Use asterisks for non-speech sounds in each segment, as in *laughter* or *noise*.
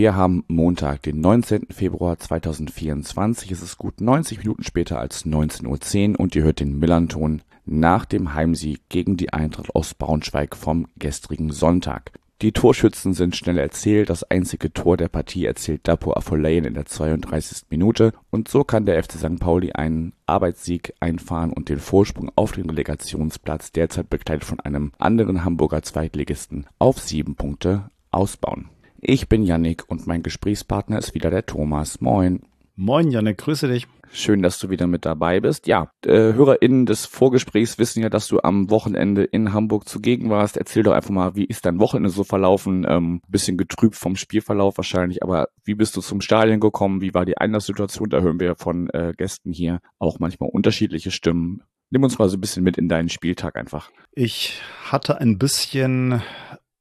wir haben Montag, den 19. Februar 2024. Es ist gut 90 Minuten später als 19.10 Uhr und ihr hört den Millanton nach dem Heimsieg gegen die Eintracht aus Braunschweig vom gestrigen Sonntag. Die Torschützen sind schnell erzählt. Das einzige Tor der Partie erzielt Dapo Afolayan in der 32. Minute. Und so kann der FC St. Pauli einen Arbeitssieg einfahren und den Vorsprung auf den Relegationsplatz, derzeit begleitet von einem anderen Hamburger Zweitligisten, auf sieben Punkte ausbauen. Ich bin Yannick und mein Gesprächspartner ist wieder der Thomas. Moin. Moin Yannick, grüße dich. Schön, dass du wieder mit dabei bist. Ja, äh, HörerInnen des Vorgesprächs wissen ja, dass du am Wochenende in Hamburg zugegen warst. Erzähl doch einfach mal, wie ist dein Wochenende so verlaufen? Ähm, bisschen getrübt vom Spielverlauf wahrscheinlich, aber wie bist du zum Stadion gekommen? Wie war die Einlasssituation? Da hören wir von äh, Gästen hier auch manchmal unterschiedliche Stimmen. Nimm uns mal so ein bisschen mit in deinen Spieltag einfach. Ich hatte ein bisschen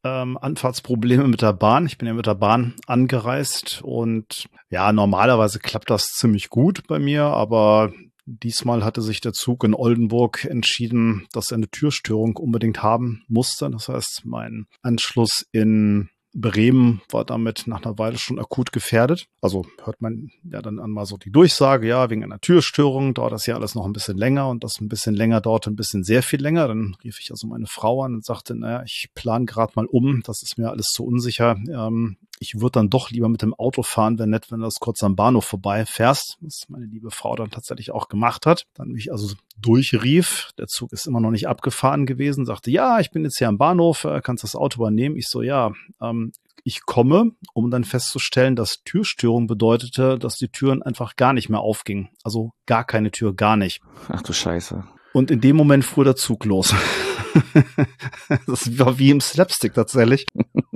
ähm, Anfahrtsprobleme mit der Bahn. Ich bin ja mit der Bahn angereist und ja, normalerweise klappt das ziemlich gut bei mir, aber diesmal hatte sich der Zug in Oldenburg entschieden, dass er eine Türstörung unbedingt haben musste. Das heißt, mein Anschluss in Bremen war damit nach einer Weile schon akut gefährdet. Also hört man ja dann an mal so die Durchsage, ja, wegen einer Türstörung dauert das ja alles noch ein bisschen länger und das ein bisschen länger dauert ein bisschen sehr viel länger. Dann rief ich also meine Frau an und sagte, naja, ich plan gerade mal um, das ist mir alles zu unsicher. Ähm, ich würde dann doch lieber mit dem Auto fahren, wäre nett, wenn du das kurz am Bahnhof vorbei fährst, was meine liebe Frau dann tatsächlich auch gemacht hat. Dann mich also durchrief, der Zug ist immer noch nicht abgefahren gewesen, sagte, ja, ich bin jetzt hier am Bahnhof, äh, kannst das Auto übernehmen. Ich so, ja, ähm, ich komme, um dann festzustellen, dass Türstörung bedeutete, dass die Türen einfach gar nicht mehr aufgingen. Also gar keine Tür, gar nicht. Ach du Scheiße. Und in dem Moment fuhr der Zug los. *laughs* *laughs* das war wie im Slapstick tatsächlich.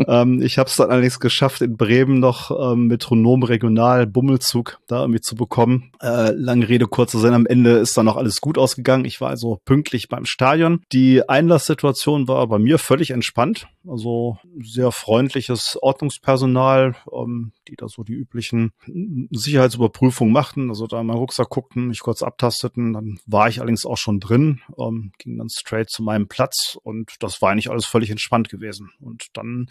ähm, ich habe es dann allerdings geschafft, in Bremen noch ähm, Metronom Regional Bummelzug da irgendwie zu bekommen. Äh, lange Rede, kurzer Sinn. Am Ende ist dann noch alles gut ausgegangen. Ich war also pünktlich beim Stadion. Die Einlasssituation war bei mir völlig entspannt. Also sehr freundliches Ordnungspersonal, ähm, die da so die üblichen Sicherheitsüberprüfungen machten. Also da in meinen Rucksack guckten, mich kurz abtasteten. Dann war ich allerdings auch schon drin, ähm, ging dann straight zu meinem Platz und das war eigentlich alles völlig entspannt gewesen. Und dann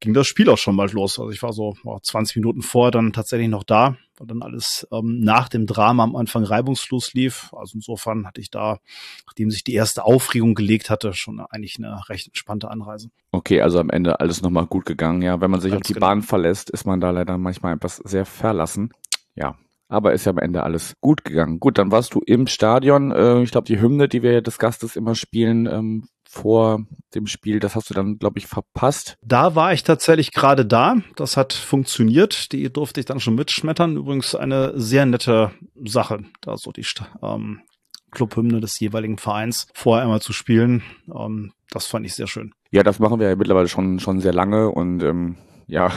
ging das Spiel auch schon mal los. Also ich war so oh, 20 Minuten vorher dann tatsächlich noch da, weil dann alles ähm, nach dem Drama am Anfang reibungslos lief. Also insofern hatte ich da, nachdem sich die erste Aufregung gelegt hatte, schon eigentlich eine recht entspannte Anreise. Okay, also am Ende alles nochmal gut gegangen. Ja, wenn man sich Ganz auf die genau. Bahn verlässt, ist man da leider manchmal etwas sehr verlassen. Ja, aber ist ja am Ende alles gut gegangen. Gut, dann warst du im Stadion. Äh, ich glaube, die Hymne, die wir des Gastes immer spielen, ähm, vor dem Spiel, das hast du dann, glaube ich, verpasst. Da war ich tatsächlich gerade da. Das hat funktioniert. Die durfte ich dann schon mitschmettern. Übrigens eine sehr nette Sache, da so die ähm, Clubhymne des jeweiligen Vereins vorher einmal zu spielen. Ähm, das fand ich sehr schön. Ja, das machen wir ja mittlerweile schon, schon sehr lange und ähm, ja,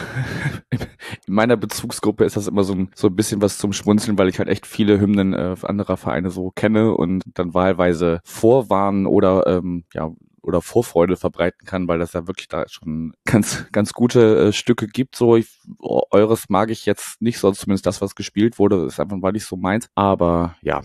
*laughs* in meiner Bezugsgruppe ist das immer so ein, so ein bisschen was zum Schmunzeln, weil ich halt echt viele Hymnen äh, anderer Vereine so kenne und dann wahlweise vorwarnen oder ähm, ja oder Vorfreude verbreiten kann, weil das ja wirklich da schon ganz ganz gute äh, Stücke gibt. So ich, eures mag ich jetzt nicht, sonst zumindest das, was gespielt wurde, ist einfach weil ich so meins. Aber ja,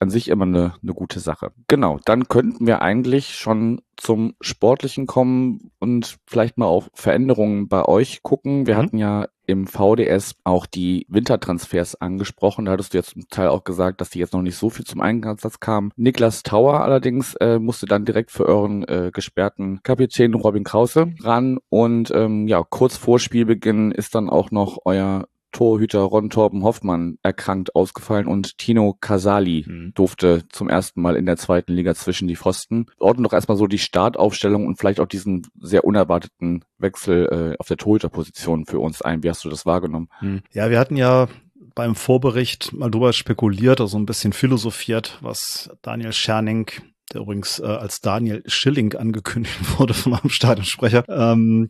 an sich immer eine, eine gute Sache. Genau, dann könnten wir eigentlich schon zum Sportlichen kommen und vielleicht mal auf Veränderungen bei euch gucken. Wir mhm. hatten ja im VDS auch die Wintertransfers angesprochen. Da hattest du jetzt zum Teil auch gesagt, dass die jetzt noch nicht so viel zum Einsatz kamen. Niklas Tauer allerdings äh, musste dann direkt für euren äh, gesperrten Kapitän Robin Krause ran. Und ähm, ja, kurz vor Spielbeginn ist dann auch noch euer Torhüter Ron Torben Hoffmann erkrankt ausgefallen und Tino Casali mhm. durfte zum ersten Mal in der zweiten Liga zwischen die Pfosten. Ordnen doch erstmal so die Startaufstellung und vielleicht auch diesen sehr unerwarteten Wechsel äh, auf der Torhüterposition für uns ein. Wie hast du das wahrgenommen? Mhm. Ja, wir hatten ja beim Vorbericht mal drüber spekuliert, also ein bisschen philosophiert, was Daniel Scherning der übrigens äh, als Daniel Schilling angekündigt *laughs* wurde von meinem Stadionsprecher, ähm,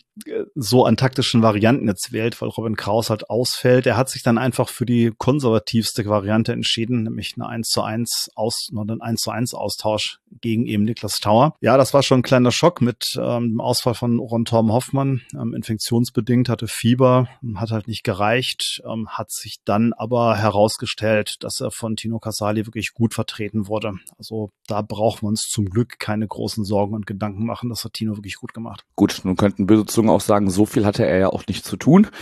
so an taktischen Varianten jetzt wählt, weil Robin Kraus halt ausfällt. Er hat sich dann einfach für die konservativste Variante entschieden, nämlich eine 1 zu 1 aus, einen 1 zu 1 Austausch gegen eben Niklas Tauer. Ja, das war schon ein kleiner Schock mit ähm, dem Ausfall von Ron Torben Hoffmann. Ähm, infektionsbedingt hatte Fieber, hat halt nicht gereicht, ähm, hat sich dann aber herausgestellt, dass er von Tino Casali wirklich gut vertreten wurde. Also da brauchen wir uns zum Glück keine großen Sorgen und Gedanken machen. Das hat Tino wirklich gut gemacht. Gut, nun könnten böse Zungen auch sagen, so viel hatte er ja auch nicht zu tun. *laughs*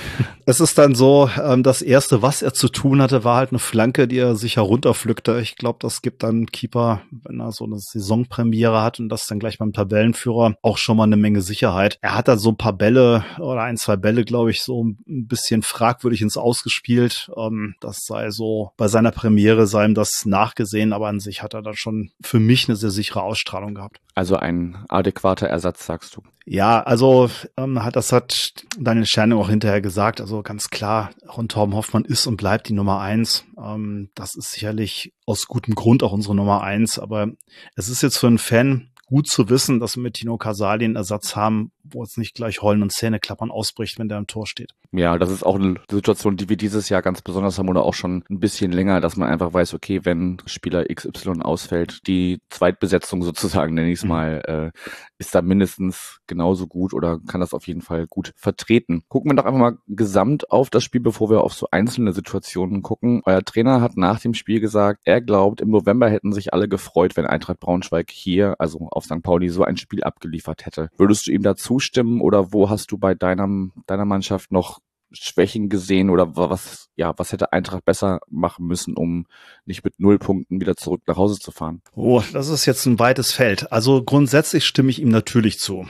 Es ist dann so, ähm, das erste, was er zu tun hatte, war halt eine Flanke, die er sich herunterpflückte. Ich glaube, das gibt dann Keeper, wenn er so eine Saisonpremiere hat und das dann gleich beim Tabellenführer auch schon mal eine Menge Sicherheit. Er hat da so ein paar Bälle oder ein, zwei Bälle, glaube ich, so ein bisschen fragwürdig ins Ausgespielt. Ähm, das sei so bei seiner Premiere sei ihm das nachgesehen, aber an sich hat er da schon für mich eine sehr sichere Ausstrahlung gehabt. Also ein adäquater Ersatz, sagst du. Ja, also ähm, hat das hat Daniel Scherning auch hinterher gesagt. Also ganz klar, Ron Torben Hoffmann ist und bleibt die Nummer eins. Ähm, das ist sicherlich aus gutem Grund auch unsere Nummer eins. Aber es ist jetzt für einen Fan gut zu wissen, dass wir mit Tino Casali einen Ersatz haben, wo es nicht gleich Heulen und Zähneklappern ausbricht, wenn der im Tor steht. Ja, das ist auch eine Situation, die wir dieses Jahr ganz besonders haben oder auch schon ein bisschen länger, dass man einfach weiß, okay, wenn Spieler XY ausfällt, die Zweitbesetzung sozusagen, nenne ich es mhm. mal, äh, ist da mindestens genauso gut oder kann das auf jeden Fall gut vertreten. Gucken wir doch einfach mal gesamt auf das Spiel, bevor wir auf so einzelne Situationen gucken. Euer Trainer hat nach dem Spiel gesagt, er glaubt, im November hätten sich alle gefreut, wenn Eintracht Braunschweig hier, also auf St. Pauli, so ein Spiel abgeliefert hätte. Würdest du ihm dazu zustimmen oder wo hast du bei deinem, deiner Mannschaft noch Schwächen gesehen oder was, ja, was hätte Eintracht besser machen müssen, um nicht mit null Punkten wieder zurück nach Hause zu fahren? Oh, das ist jetzt ein weites Feld. Also grundsätzlich stimme ich ihm natürlich zu.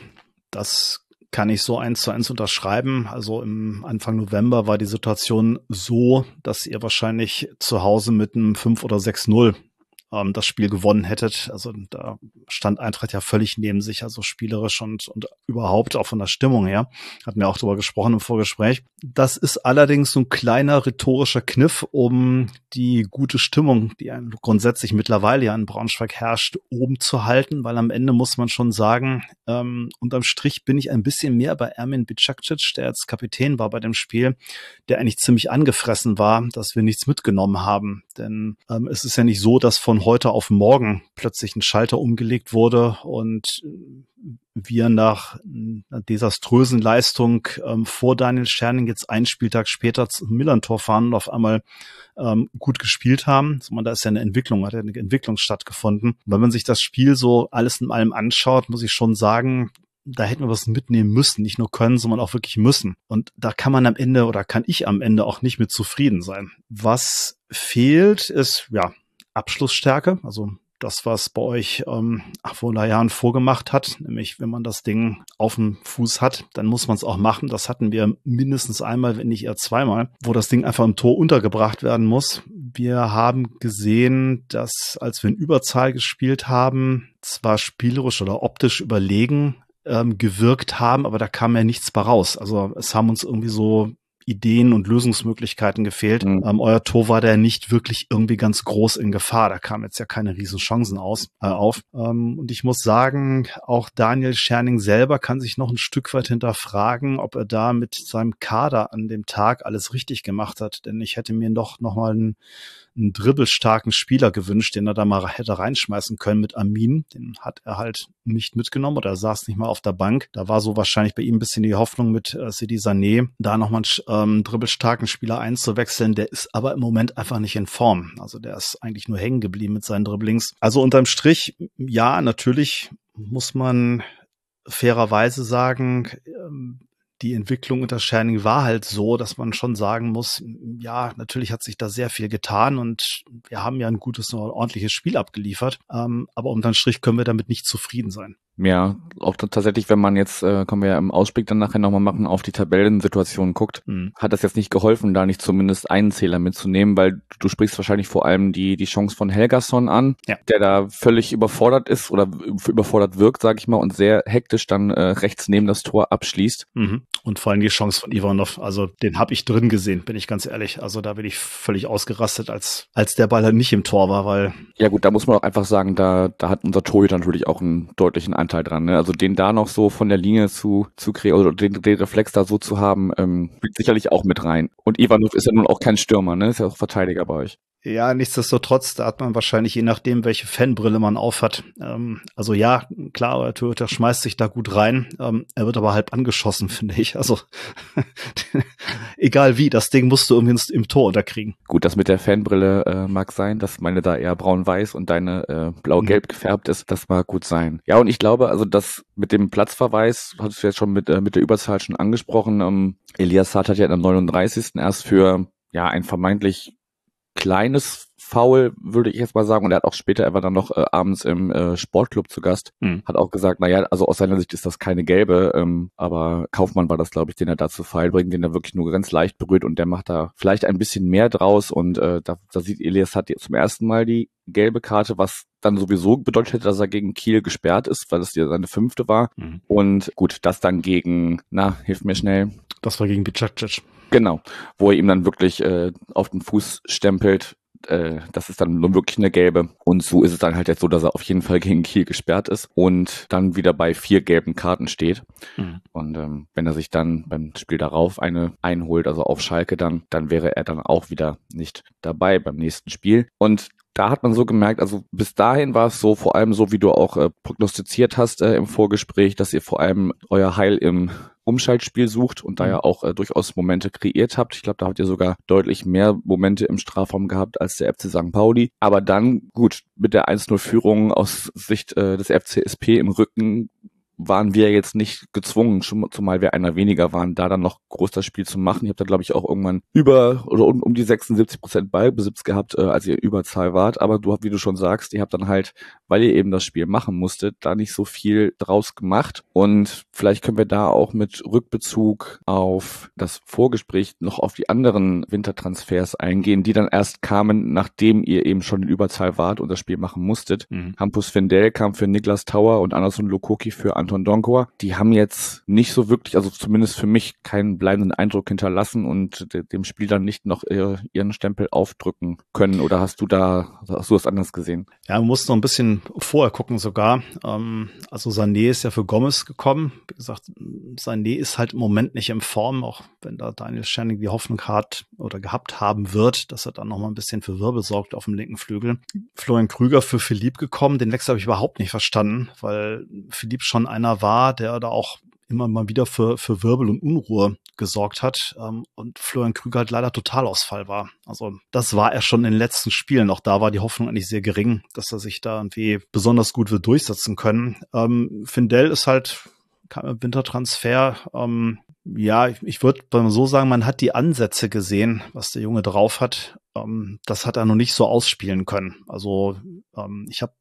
Das kann ich so eins zu eins unterschreiben. Also im Anfang November war die Situation so, dass ihr wahrscheinlich zu Hause mit einem 5 oder 6-0 ähm, das Spiel gewonnen hättet. Also da stand Eintracht ja völlig neben sich, also spielerisch und, und überhaupt auch von der Stimmung her. Hatten wir auch darüber gesprochen im Vorgespräch. Das ist allerdings so ein kleiner rhetorischer Kniff, um die gute Stimmung, die grundsätzlich mittlerweile ja in Braunschweig herrscht, oben zu halten, weil am Ende muss man schon sagen, ähm, unterm Strich bin ich ein bisschen mehr bei Ermin Bicakcic, der jetzt Kapitän war bei dem Spiel, der eigentlich ziemlich angefressen war, dass wir nichts mitgenommen haben. Denn ähm, es ist ja nicht so, dass von heute auf morgen plötzlich ein Schalter umgelegt wurde und wir nach einer desaströsen Leistung ähm, vor Daniel Scherning jetzt einen Spieltag später zum Millantor fahren und auf einmal ähm, gut gespielt haben. Also da ist ja eine Entwicklung, hat ja eine Entwicklung stattgefunden. Wenn man sich das Spiel so alles in allem anschaut, muss ich schon sagen, da hätten wir was mitnehmen müssen, nicht nur können, sondern auch wirklich müssen. Und da kann man am Ende oder kann ich am Ende auch nicht mit zufrieden sein. Was fehlt, ist ja Abschlussstärke, also das, was bei euch ähm, vor Jahren vorgemacht hat, nämlich wenn man das Ding auf dem Fuß hat, dann muss man es auch machen. Das hatten wir mindestens einmal, wenn nicht eher zweimal, wo das Ding einfach im Tor untergebracht werden muss. Wir haben gesehen, dass als wir in Überzahl gespielt haben, zwar spielerisch oder optisch überlegen ähm, gewirkt haben, aber da kam ja nichts bei raus. Also es haben uns irgendwie so Ideen und Lösungsmöglichkeiten gefehlt. Mhm. Ähm, euer Tor war da nicht wirklich irgendwie ganz groß in Gefahr. Da kamen jetzt ja keine riesen Chancen aus, äh, auf. Ähm, und ich muss sagen, auch Daniel Scherning selber kann sich noch ein Stück weit hinterfragen, ob er da mit seinem Kader an dem Tag alles richtig gemacht hat. Denn ich hätte mir doch noch mal einen einen dribbelstarken Spieler gewünscht, den er da mal hätte reinschmeißen können mit Amin. Den hat er halt nicht mitgenommen oder er saß nicht mal auf der Bank. Da war so wahrscheinlich bei ihm ein bisschen die Hoffnung mit äh, Sidi Sané, da nochmal einen ähm, dribbelstarken Spieler einzuwechseln. Der ist aber im Moment einfach nicht in Form. Also der ist eigentlich nur hängen geblieben mit seinen Dribblings. Also unterm Strich, ja, natürlich muss man fairerweise sagen, ähm, die Entwicklung unter Shining war halt so, dass man schon sagen muss, ja, natürlich hat sich da sehr viel getan und wir haben ja ein gutes, ordentliches Spiel abgeliefert. Ähm, aber unterm Strich können wir damit nicht zufrieden sein. Ja, auch tatsächlich, wenn man jetzt, äh, können wir ja im Ausblick dann nachher nochmal machen, auf die Tabellensituation guckt, mhm. hat das jetzt nicht geholfen, da nicht zumindest einen Zähler mitzunehmen, weil du sprichst wahrscheinlich vor allem die, die Chance von Helgason an, ja. der da völlig überfordert ist oder überfordert wirkt, sag ich mal, und sehr hektisch dann äh, rechts neben das Tor abschließt. Mhm. Und vor allem die Chance von Ivanov, also den habe ich drin gesehen, bin ich ganz ehrlich. Also da bin ich völlig ausgerastet, als, als der Ball halt nicht im Tor war, weil. Ja gut, da muss man auch einfach sagen, da, da hat unser Torhüter natürlich auch einen deutlichen Anteil dran. Ne? Also den da noch so von der Linie zu, zu kreieren oder den, den Reflex da so zu haben, ähm, spielt sicherlich auch mit rein. Und Ivanov ist ja nun auch kein Stürmer, ne? Ist ja auch Verteidiger bei euch. Ja, nichtsdestotrotz, da hat man wahrscheinlich, je nachdem, welche Fanbrille man aufhat. Ähm, also ja, klar, der Torhüter schmeißt sich da gut rein. Ähm, er wird aber halb angeschossen, *laughs* finde ich. Also *laughs* egal wie, das Ding musst du irgendwie im Tor unterkriegen. Gut, das mit der Fanbrille äh, mag sein, dass meine da eher braun-weiß und deine äh, blau-gelb mhm. gefärbt ist. Das mag gut sein. Ja, und ich glaube, also das mit dem Platzverweis, hattest du jetzt schon mit, äh, mit der Überzahl schon angesprochen. Ähm, Elias Saad hat ja am 39. erst für ja, ein vermeintlich kleines Foul, würde ich jetzt mal sagen. Und er hat auch später, er war dann noch äh, abends im äh, Sportclub zu Gast, mhm. hat auch gesagt, naja, also aus seiner Sicht ist das keine gelbe, ähm, aber Kaufmann war das, glaube ich, den er da zu Fall bringt, den er wirklich nur ganz leicht berührt und der macht da vielleicht ein bisschen mehr draus und äh, da, da sieht Elias hat zum ersten Mal die gelbe Karte, was dann sowieso bedeutet hätte, dass er gegen Kiel gesperrt ist, weil es ja seine fünfte war. Mhm. Und gut, das dann gegen, na, hilf mir schnell. Das war gegen Bicacic. Genau, wo er ihm dann wirklich äh, auf den Fuß stempelt. Äh, das ist dann wirklich eine gelbe. Und so ist es dann halt jetzt so, dass er auf jeden Fall gegen Kiel gesperrt ist und dann wieder bei vier gelben Karten steht. Mhm. Und ähm, wenn er sich dann beim Spiel darauf eine einholt, also auf Schalke dann, dann wäre er dann auch wieder nicht dabei beim nächsten Spiel. Und da hat man so gemerkt, also bis dahin war es so, vor allem so, wie du auch äh, prognostiziert hast äh, im Vorgespräch, dass ihr vor allem euer Heil im Umschaltspiel sucht und da ja mhm. auch äh, durchaus Momente kreiert habt. Ich glaube, da habt ihr sogar deutlich mehr Momente im Strafraum gehabt als der FC St. Pauli. Aber dann, gut, mit der 1-0-Führung aus Sicht äh, des FCSP im Rücken waren wir jetzt nicht gezwungen, schon, zumal wir einer weniger waren, da dann noch groß das Spiel zu machen. Ich habe da, glaube ich, auch irgendwann über oder um, um die 76 Prozent Ballbesitz gehabt, äh, als ihr Überzahl wart. Aber du, wie du schon sagst, ihr habt dann halt, weil ihr eben das Spiel machen musstet, da nicht so viel draus gemacht. Und vielleicht können wir da auch mit Rückbezug auf das Vorgespräch noch auf die anderen Wintertransfers eingehen, die dann erst kamen, nachdem ihr eben schon in Überzahl wart und das Spiel machen musstet. Mhm. Hampus Fendel kam für Niklas Tauer und Anderson Lokoki für Anton Donkor. Die haben jetzt nicht so wirklich, also zumindest für mich, keinen bleibenden Eindruck hinterlassen und dem Spiel dann nicht noch ihren Stempel aufdrücken können. Oder hast du da, hast du das anders gesehen? Ja, man muss noch ein bisschen vorher gucken sogar. Ähm, also Sané ist ja für Gomez gekommen. Wie gesagt, Sané ist halt im Moment nicht in Form, auch wenn da Daniel Schenning die Hoffnung hat oder gehabt haben wird, dass er dann noch mal ein bisschen für Wirbel sorgt auf dem linken Flügel. Florian Krüger für Philipp gekommen. Den Wechsel habe ich überhaupt nicht verstanden, weil Philipp schon einer war, der da auch immer mal wieder für, für Wirbel und Unruhe gesorgt hat ähm, und Florian Krüger halt leider Totalausfall war. Also das war er schon in den letzten Spielen. Auch da war die Hoffnung eigentlich sehr gering, dass er sich da irgendwie besonders gut wird durchsetzen können. Ähm, Findel ist halt Wintertransfer. Ähm, ja, ich, ich würde so sagen, man hat die Ansätze gesehen, was der Junge drauf hat. Ähm, das hat er noch nicht so ausspielen können. Also ähm, ich habe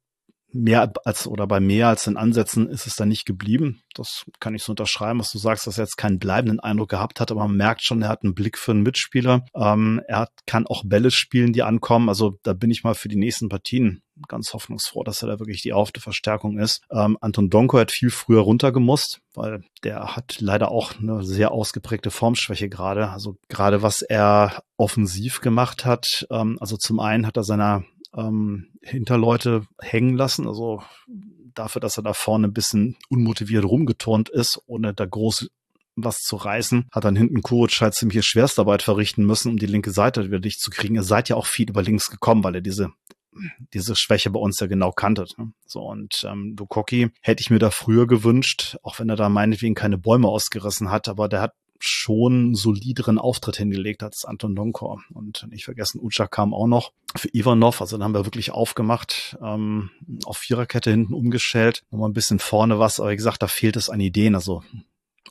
mehr als oder bei mehr als den Ansätzen ist es dann nicht geblieben. Das kann ich so unterschreiben, was du sagst, dass er jetzt keinen bleibenden Eindruck gehabt hat, aber man merkt schon, er hat einen Blick für einen Mitspieler. Ähm, er hat, kann auch Bälle spielen, die ankommen. Also da bin ich mal für die nächsten Partien ganz hoffnungsfroh, dass er da wirklich die aufte Verstärkung ist. Ähm, Anton Donko hat viel früher runtergemusst, weil der hat leider auch eine sehr ausgeprägte Formschwäche gerade. Also gerade was er offensiv gemacht hat, ähm, also zum einen hat er seiner ähm, Hinterleute hängen lassen. Also dafür, dass er da vorne ein bisschen unmotiviert rumgeturnt ist, ohne da groß was zu reißen, hat dann hinten Kuric halt ziemlich Schwerstarbeit verrichten müssen, um die linke Seite wieder dicht zu kriegen. Ihr seid ja auch viel über links gekommen, weil er diese diese Schwäche bei uns ja genau kanntet. Ne? So und ähm, Lukoki hätte ich mir da früher gewünscht, auch wenn er da meinetwegen keine Bäume ausgerissen hat, aber der hat schon solideren Auftritt hingelegt als Anton Donkor. Und nicht vergessen, Ucha kam auch noch für Ivanov. Also dann haben wir wirklich aufgemacht, ähm, auf Viererkette hinten umgestellt, nochmal ein bisschen vorne was. Aber wie gesagt, da fehlt es an Ideen. Also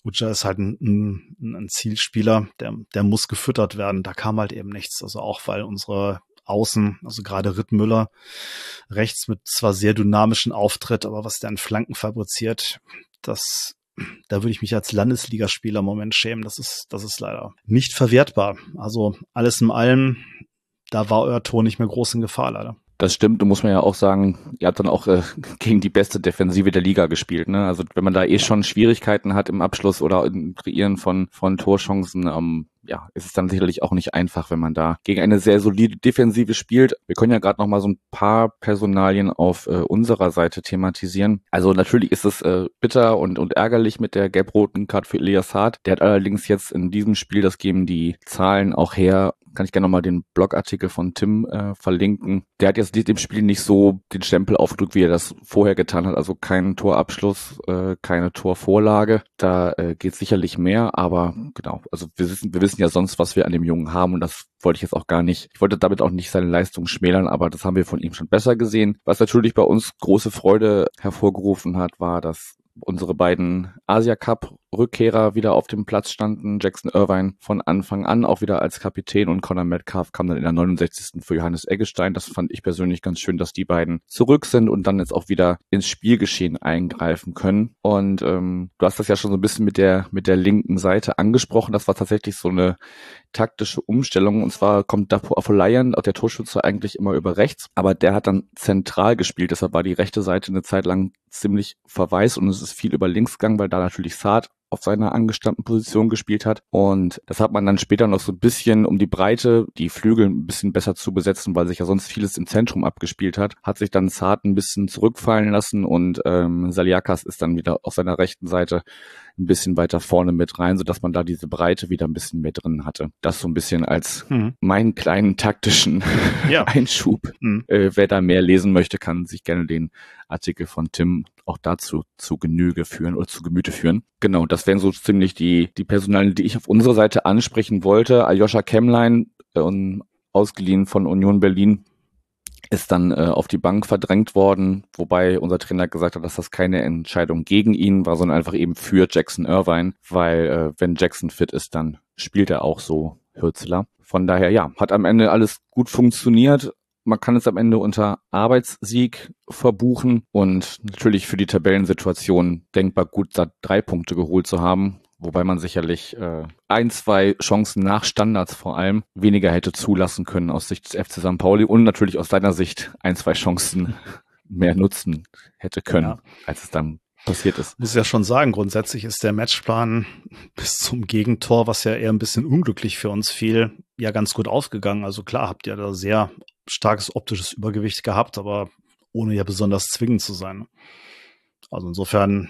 Ucha ist halt ein, ein, ein Zielspieler, der, der muss gefüttert werden. Da kam halt eben nichts. Also auch weil unsere außen, also gerade Rittmüller rechts mit zwar sehr dynamischen Auftritt, aber was der an Flanken fabriziert, das da würde ich mich als Landesligaspieler im Moment schämen. Das ist, das ist leider nicht verwertbar. Also alles in allem, da war euer Tor nicht mehr groß in Gefahr, leider. Das stimmt, du muss man ja auch sagen, ihr habt dann auch äh, *laughs* gegen die beste Defensive der Liga gespielt. Ne? Also wenn man da eh schon Schwierigkeiten hat im Abschluss oder im Kreieren von, von Torchancen, ähm, ja, ist es dann sicherlich auch nicht einfach, wenn man da gegen eine sehr solide Defensive spielt. Wir können ja gerade noch mal so ein paar Personalien auf äh, unserer Seite thematisieren. Also natürlich ist es äh, bitter und, und ärgerlich mit der gelb-roten Karte für Elias Hart. Der hat allerdings jetzt in diesem Spiel, das geben die Zahlen auch her, kann ich gerne nochmal den Blogartikel von Tim äh, verlinken. Der hat jetzt dem Spiel nicht so den Stempel aufgedrückt, wie er das vorher getan hat. Also kein Torabschluss, äh, keine Torvorlage. Da äh, geht sicherlich mehr, aber genau, also wir wissen, wir wissen ja sonst, was wir an dem Jungen haben und das wollte ich jetzt auch gar nicht. Ich wollte damit auch nicht seine Leistung schmälern, aber das haben wir von ihm schon besser gesehen. Was natürlich bei uns große Freude hervorgerufen hat, war, dass unsere beiden Asia Cup Rückkehrer wieder auf dem Platz standen. Jackson Irvine von Anfang an auch wieder als Kapitän und Conor Metcalf kam dann in der 69. für Johannes Eggestein. Das fand ich persönlich ganz schön, dass die beiden zurück sind und dann jetzt auch wieder ins Spielgeschehen eingreifen können. Und ähm, du hast das ja schon so ein bisschen mit der mit der linken Seite angesprochen. Das war tatsächlich so eine taktische Umstellung. Und zwar kommt Dapo Afolayan, auch der Torschütze, eigentlich immer über rechts, aber der hat dann zentral gespielt. Deshalb war die rechte Seite eine Zeit lang ziemlich verwaist und es ist viel über links gegangen, weil da natürlich Saad auf seiner angestammten Position gespielt hat. Und das hat man dann später noch so ein bisschen, um die Breite, die Flügel ein bisschen besser zu besetzen, weil sich ja sonst vieles im Zentrum abgespielt hat, hat sich dann Zart ein bisschen zurückfallen lassen und ähm, Saliakas ist dann wieder auf seiner rechten Seite ein bisschen weiter vorne mit rein, sodass man da diese Breite wieder ein bisschen mehr drin hatte. Das so ein bisschen als mhm. meinen kleinen taktischen *laughs* ja. Einschub. Mhm. Äh, wer da mehr lesen möchte, kann sich gerne den Artikel von Tim auch dazu zu Genüge führen oder zu Gemüte führen. Genau, das wären so ziemlich die, die Personalien, die ich auf unserer Seite ansprechen wollte. Aljoscha Kemlein, äh, ausgeliehen von Union Berlin, ist dann äh, auf die Bank verdrängt worden, wobei unser Trainer gesagt hat, dass das keine Entscheidung gegen ihn war, sondern einfach eben für Jackson Irvine, weil äh, wenn Jackson fit ist, dann spielt er auch so Hürzeler. Von daher, ja, hat am Ende alles gut funktioniert. Man kann es am Ende unter Arbeitssieg verbuchen und natürlich für die Tabellensituation denkbar gut, da drei Punkte geholt zu haben wobei man sicherlich äh, ein, zwei Chancen nach Standards vor allem weniger hätte zulassen können aus Sicht des FC St. Pauli und natürlich aus seiner Sicht ein, zwei Chancen *laughs* mehr nutzen hätte können, ja. als es dann passiert ist. Muss ja schon sagen, grundsätzlich ist der Matchplan bis zum Gegentor, was ja eher ein bisschen unglücklich für uns fiel, ja ganz gut aufgegangen. Also klar, habt ihr da sehr starkes optisches Übergewicht gehabt, aber ohne ja besonders zwingend zu sein. Also insofern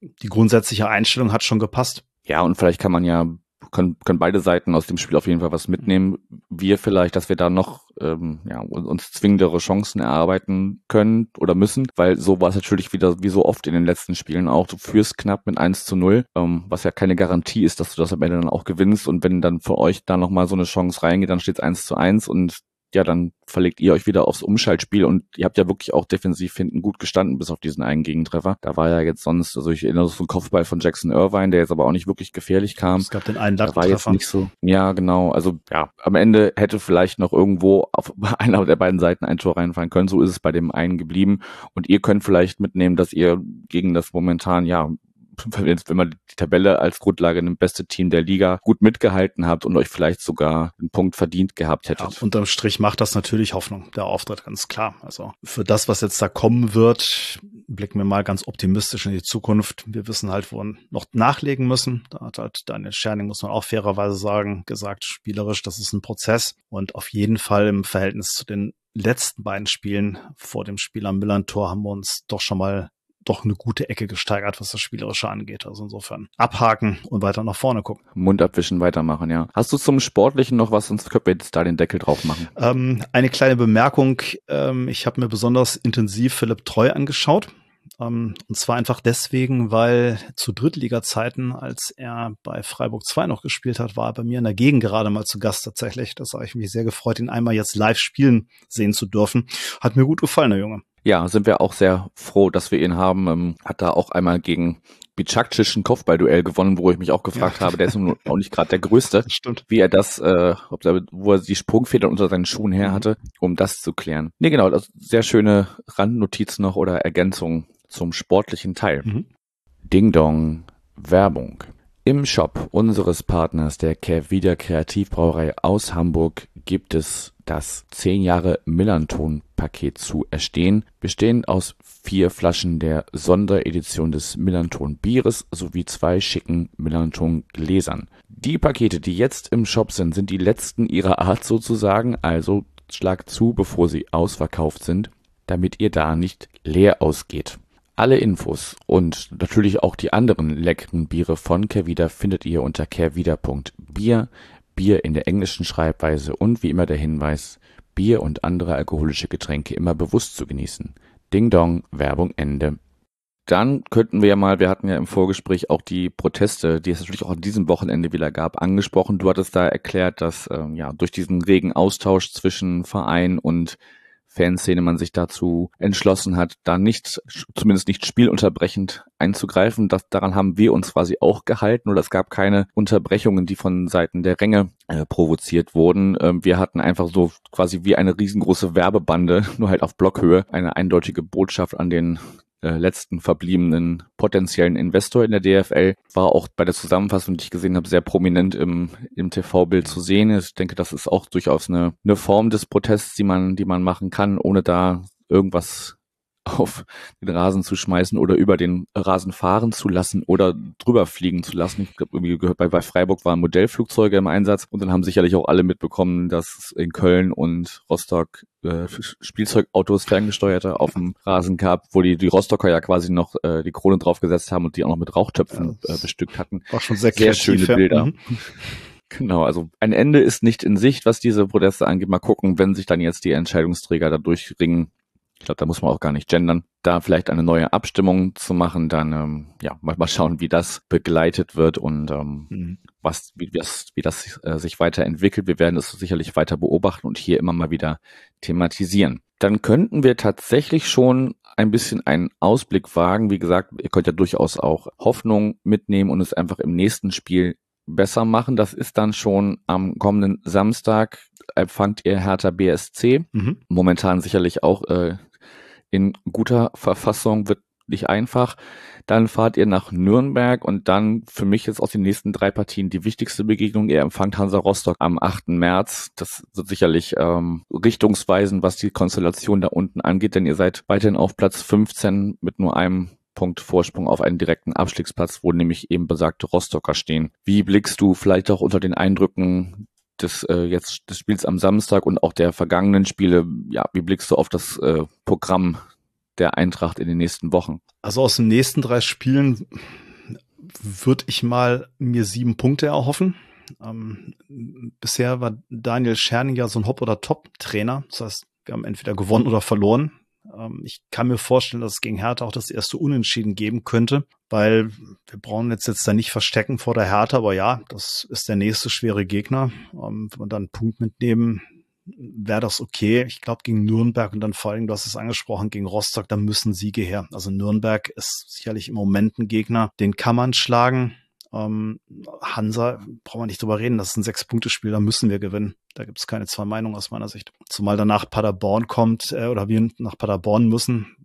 die grundsätzliche Einstellung hat schon gepasst. Ja, und vielleicht kann man ja, können, können beide Seiten aus dem Spiel auf jeden Fall was mitnehmen. Wir vielleicht, dass wir da noch ähm, ja, uns zwingendere Chancen erarbeiten können oder müssen, weil so war es natürlich wieder wie so oft in den letzten Spielen auch. Du führst knapp mit 1 zu 0, ähm, was ja keine Garantie ist, dass du das am Ende dann auch gewinnst. Und wenn dann für euch da nochmal so eine Chance reingeht, dann steht es 1 zu 1 und ja, dann verlegt ihr euch wieder aufs Umschaltspiel und ihr habt ja wirklich auch defensiv hinten gut gestanden, bis auf diesen einen Gegentreffer. Da war ja jetzt sonst, also ich erinnere so einen Kopfball von Jackson Irvine, der jetzt aber auch nicht wirklich gefährlich kam. Es gab den einen Da war jetzt nicht so, ja, genau. Also, ja, am Ende hätte vielleicht noch irgendwo auf *laughs* einer der beiden Seiten ein Tor reinfallen können. So ist es bei dem einen geblieben. Und ihr könnt vielleicht mitnehmen, dass ihr gegen das momentan, ja, wenn man die Tabelle als Grundlage nimmt, beste Team der Liga gut mitgehalten habt und euch vielleicht sogar einen Punkt verdient gehabt hättet. Ja, unterm Strich macht das natürlich Hoffnung, der Auftritt, ganz klar. Also für das, was jetzt da kommen wird, blicken wir mal ganz optimistisch in die Zukunft. Wir wissen halt, wo wir noch nachlegen müssen. Da hat halt Daniel Scherning, muss man auch fairerweise sagen, gesagt, spielerisch, das ist ein Prozess und auf jeden Fall im Verhältnis zu den letzten beiden Spielen vor dem Spiel am Millantor haben wir uns doch schon mal doch eine gute Ecke gesteigert, was das Spielerische angeht. Also insofern abhaken und weiter nach vorne gucken. Mund abwischen, weitermachen, ja. Hast du zum Sportlichen noch was, sonst können wir jetzt da den Deckel drauf machen. Ähm, eine kleine Bemerkung. Ähm, ich habe mir besonders intensiv Philipp Treu angeschaut. Um, ähm, und zwar einfach deswegen, weil zu Drittliga-Zeiten, als er bei Freiburg 2 noch gespielt hat, war er bei mir in der Gegend gerade mal zu Gast tatsächlich. Das habe ich mich sehr gefreut, ihn einmal jetzt live spielen sehen zu dürfen. Hat mir gut gefallen, der Junge. Ja, sind wir auch sehr froh, dass wir ihn haben. Ähm, hat da auch einmal gegen Bicakcic ein Kopfballduell gewonnen, wo ich mich auch gefragt ja. habe, der ist nun *laughs* auch nicht gerade der Größte, Stimmt. wie er das, äh, ob er, wo er die Sprungfedern unter seinen Schuhen her mhm. hatte, um das zu klären. Nee, genau, das sehr schöne Randnotiz noch oder Ergänzung zum sportlichen Teil. Mhm. Ding Dong, Werbung. Im Shop unseres Partners der Kehrwieder Kreativbrauerei aus Hamburg gibt es das 10 Jahre Millanton Paket zu erstehen, bestehend aus vier Flaschen der Sonderedition des Millanton Bieres sowie zwei schicken Millanton Gläsern. Die Pakete, die jetzt im Shop sind, sind die letzten ihrer Art sozusagen, also schlagt zu, bevor sie ausverkauft sind, damit ihr da nicht leer ausgeht. Alle Infos und natürlich auch die anderen leckeren Biere von Kervida findet ihr unter kervida.bier, Bier in der englischen Schreibweise und wie immer der Hinweis, Bier und andere alkoholische Getränke immer bewusst zu genießen. Ding Dong, Werbung Ende. Dann könnten wir ja mal, wir hatten ja im Vorgespräch auch die Proteste, die es natürlich auch an diesem Wochenende wieder gab, angesprochen. Du hattest da erklärt, dass ähm, ja durch diesen regen Austausch zwischen Verein und Fanszene man sich dazu entschlossen hat, da nicht, zumindest nicht spielunterbrechend einzugreifen. Das, daran haben wir uns quasi auch gehalten oder es gab keine Unterbrechungen, die von Seiten der Ränge äh, provoziert wurden. Ähm, wir hatten einfach so quasi wie eine riesengroße Werbebande, *laughs* nur halt auf Blockhöhe, eine eindeutige Botschaft an den äh, letzten verbliebenen potenziellen Investor in der DFL. War auch bei der Zusammenfassung, die ich gesehen habe, sehr prominent im, im TV-Bild zu sehen. Ich denke, das ist auch durchaus eine, eine Form des Protests, die man, die man machen kann, ohne da irgendwas auf den Rasen zu schmeißen oder über den Rasen fahren zu lassen oder drüber fliegen zu lassen. Ich glaube, irgendwie gehört bei, bei Freiburg waren Modellflugzeuge im Einsatz und dann haben sicherlich auch alle mitbekommen, dass in Köln und Rostock äh, Spielzeugautos ferngesteuerte auf dem Rasen gab, wo die, die Rostocker ja quasi noch äh, die Krone draufgesetzt haben und die auch noch mit Rauchtöpfen ja, äh, bestückt hatten. War schon sehr, sehr schöne Bilder. Mhm. *laughs* Genau, also ein Ende ist nicht in Sicht, was diese Proteste angeht. Mal gucken, wenn sich dann jetzt die Entscheidungsträger da durchringen, ich glaube, da muss man auch gar nicht gendern, da vielleicht eine neue Abstimmung zu machen, dann ähm, ja, mal, mal schauen, wie das begleitet wird und ähm, mhm. was, wie das, wie das äh, sich weiterentwickelt. Wir werden es sicherlich weiter beobachten und hier immer mal wieder thematisieren. Dann könnten wir tatsächlich schon ein bisschen einen Ausblick wagen. Wie gesagt, ihr könnt ja durchaus auch Hoffnung mitnehmen und es einfach im nächsten Spiel besser machen. Das ist dann schon am kommenden Samstag empfangt ihr Hertha BSC. Mhm. Momentan sicherlich auch äh, in guter Verfassung, wird nicht einfach. Dann fahrt ihr nach Nürnberg und dann für mich jetzt aus den nächsten drei Partien die wichtigste Begegnung. Ihr empfangt Hansa Rostock am 8. März. Das wird sicherlich ähm, richtungsweisend, was die Konstellation da unten angeht, denn ihr seid weiterhin auf Platz 15 mit nur einem Punkt Vorsprung auf einen direkten Abstiegsplatz, wo nämlich eben besagte Rostocker stehen. Wie blickst du vielleicht auch unter den Eindrücken des äh, jetzt des Spiels am Samstag und auch der vergangenen Spiele, ja, wie blickst du auf das äh, Programm der Eintracht in den nächsten Wochen? Also aus den nächsten drei Spielen würde ich mal mir sieben Punkte erhoffen. Ähm, bisher war Daniel Scherning ja so ein Hop- oder Top-Trainer. Das heißt, wir haben entweder gewonnen oder verloren. Ähm, ich kann mir vorstellen, dass es gegen Hertha auch das erste Unentschieden geben könnte, weil wir brauchen jetzt jetzt da nicht verstecken vor der Hertha, aber ja, das ist der nächste schwere Gegner. Ähm, wenn wir dann einen Punkt mitnehmen, wäre das okay. Ich glaube, gegen Nürnberg und dann vor allem, du hast es angesprochen, gegen Rostock, da müssen Siege her. Also Nürnberg ist sicherlich im Moment ein Gegner, den kann man schlagen. Ähm, Hansa, brauchen wir nicht drüber reden, das ist ein Sechs-Punkte-Spiel, da müssen wir gewinnen. Da gibt es keine zwei Meinungen aus meiner Sicht. Zumal danach Paderborn kommt äh, oder wir nach Paderborn müssen.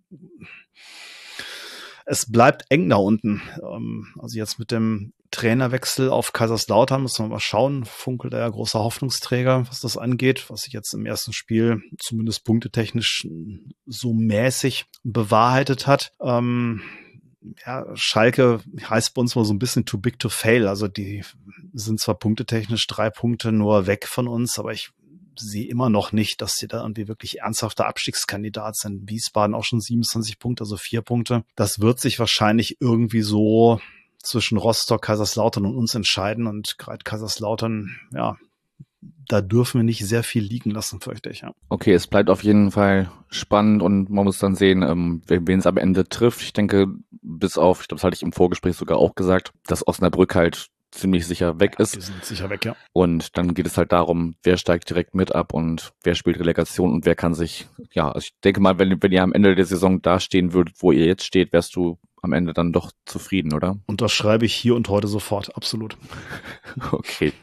Es bleibt eng da unten. Ähm, also jetzt mit dem Trainerwechsel auf Kaiserslautern müssen wir mal schauen. Funkelt er ja großer Hoffnungsträger, was das angeht, was sich jetzt im ersten Spiel zumindest punktetechnisch so mäßig bewahrheitet hat. Ähm, ja, Schalke heißt bei uns mal so ein bisschen too big to fail. Also die sind zwar punktetechnisch drei Punkte nur weg von uns, aber ich sehe immer noch nicht, dass sie da irgendwie wirklich ernsthafter Abstiegskandidat sind. Wiesbaden auch schon 27 Punkte, also vier Punkte. Das wird sich wahrscheinlich irgendwie so zwischen Rostock, Kaiserslautern und uns entscheiden und gerade Kaiserslautern, ja, da dürfen wir nicht sehr viel liegen lassen, fürchte ich. Ja. Okay, es bleibt auf jeden Fall spannend und man muss dann sehen, ähm, wen es am Ende trifft. Ich denke, bis auf, ich glaube, das hatte ich im Vorgespräch sogar auch gesagt, dass Osnabrück halt ziemlich sicher weg ist. Die sind sicher weg, ja. Und dann geht es halt darum, wer steigt direkt mit ab und wer spielt Relegation und wer kann sich, ja, also ich denke mal, wenn, wenn ihr am Ende der Saison dastehen würdet, wo ihr jetzt steht, wärst du am Ende dann doch zufrieden, oder? Und das schreibe ich hier und heute sofort, absolut. *laughs* Okay.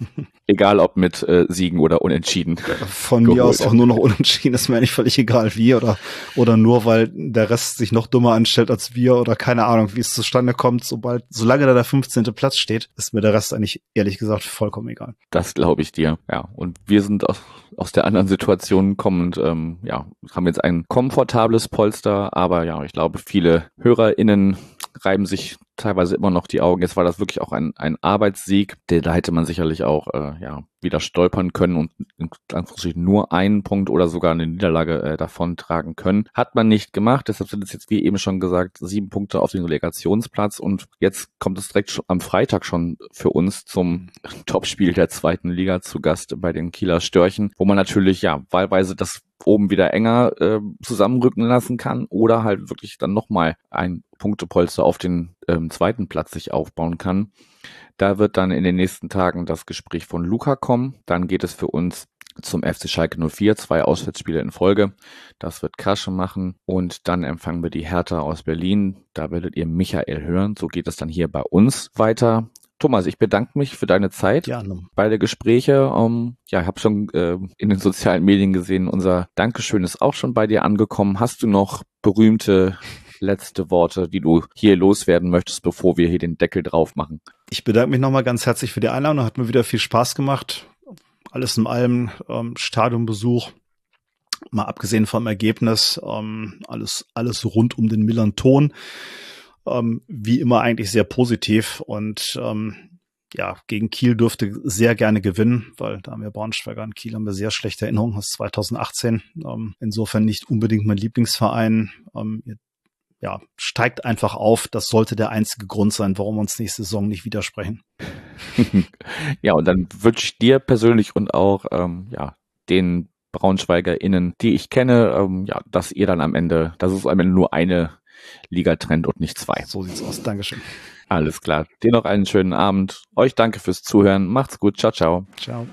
egal ob mit äh, Siegen oder Unentschieden. Von geholt. mir aus auch nur noch Unentschieden, ist mir eigentlich völlig egal wie oder, oder nur weil der Rest sich noch dummer anstellt als wir oder keine Ahnung, wie es zustande kommt. Sobald, solange da der 15. Platz steht, ist mir der Rest eigentlich ehrlich gesagt vollkommen egal. Das glaube ich dir, ja. Und wir sind aus, aus der anderen Situation kommend, ähm, ja, haben jetzt ein komfortables Polster, aber ja, ich glaube, viele HörerInnen reiben sich teilweise immer noch die Augen. Jetzt war das wirklich auch ein, ein Arbeitssieg. Der, da hätte man sicherlich auch äh, ja, wieder stolpern können und in nur einen Punkt oder sogar eine Niederlage äh, davon tragen können. Hat man nicht gemacht. Deshalb sind es jetzt, wie eben schon gesagt, sieben Punkte auf den Relegationsplatz. Und jetzt kommt es direkt am Freitag schon für uns zum *laughs* Topspiel der zweiten Liga zu Gast bei den Kieler Störchen, wo man natürlich ja wahlweise das oben wieder enger äh, zusammenrücken lassen kann oder halt wirklich dann nochmal ein Punktepolster auf den ähm, zweiten Platz sich aufbauen kann. Da wird dann in den nächsten Tagen das Gespräch von Luca kommen. Dann geht es für uns zum FC Schalke 04, zwei Auswärtsspiele in Folge. Das wird Krasche machen. Und dann empfangen wir die Hertha aus Berlin. Da werdet ihr Michael hören. So geht es dann hier bei uns weiter. Thomas, ich bedanke mich für deine Zeit. Gerne. Beide Gespräche. Um, ja, ich habe schon äh, in den sozialen Medien gesehen, unser Dankeschön ist auch schon bei dir angekommen. Hast du noch berühmte letzte Worte, die du hier loswerden möchtest, bevor wir hier den Deckel drauf machen? Ich bedanke mich nochmal ganz herzlich für die Einladung. Hat mir wieder viel Spaß gemacht. Alles in allem ähm, Stadionbesuch. Mal abgesehen vom Ergebnis, ähm, alles, alles rund um den Millern Ton ähm, wie immer eigentlich sehr positiv und ähm, ja, gegen Kiel dürfte sehr gerne gewinnen, weil da haben wir Braunschweiger und Kiel haben wir sehr schlechte Erinnerungen aus 2018. Ähm, insofern nicht unbedingt mein Lieblingsverein. Ähm, ja, steigt einfach auf. Das sollte der einzige Grund sein, warum wir uns nächste Saison nicht widersprechen. *laughs* ja, und dann wünsche ich dir persönlich und auch ähm, ja, den BraunschweigerInnen, die ich kenne, ähm, ja, dass ihr dann am Ende, dass es am Ende nur eine Liga trennt und nicht zwei. So sieht's aus. Dankeschön. Alles klar. Dir noch einen schönen Abend. Euch danke fürs Zuhören. Macht's gut. Ciao, ciao. Ciao.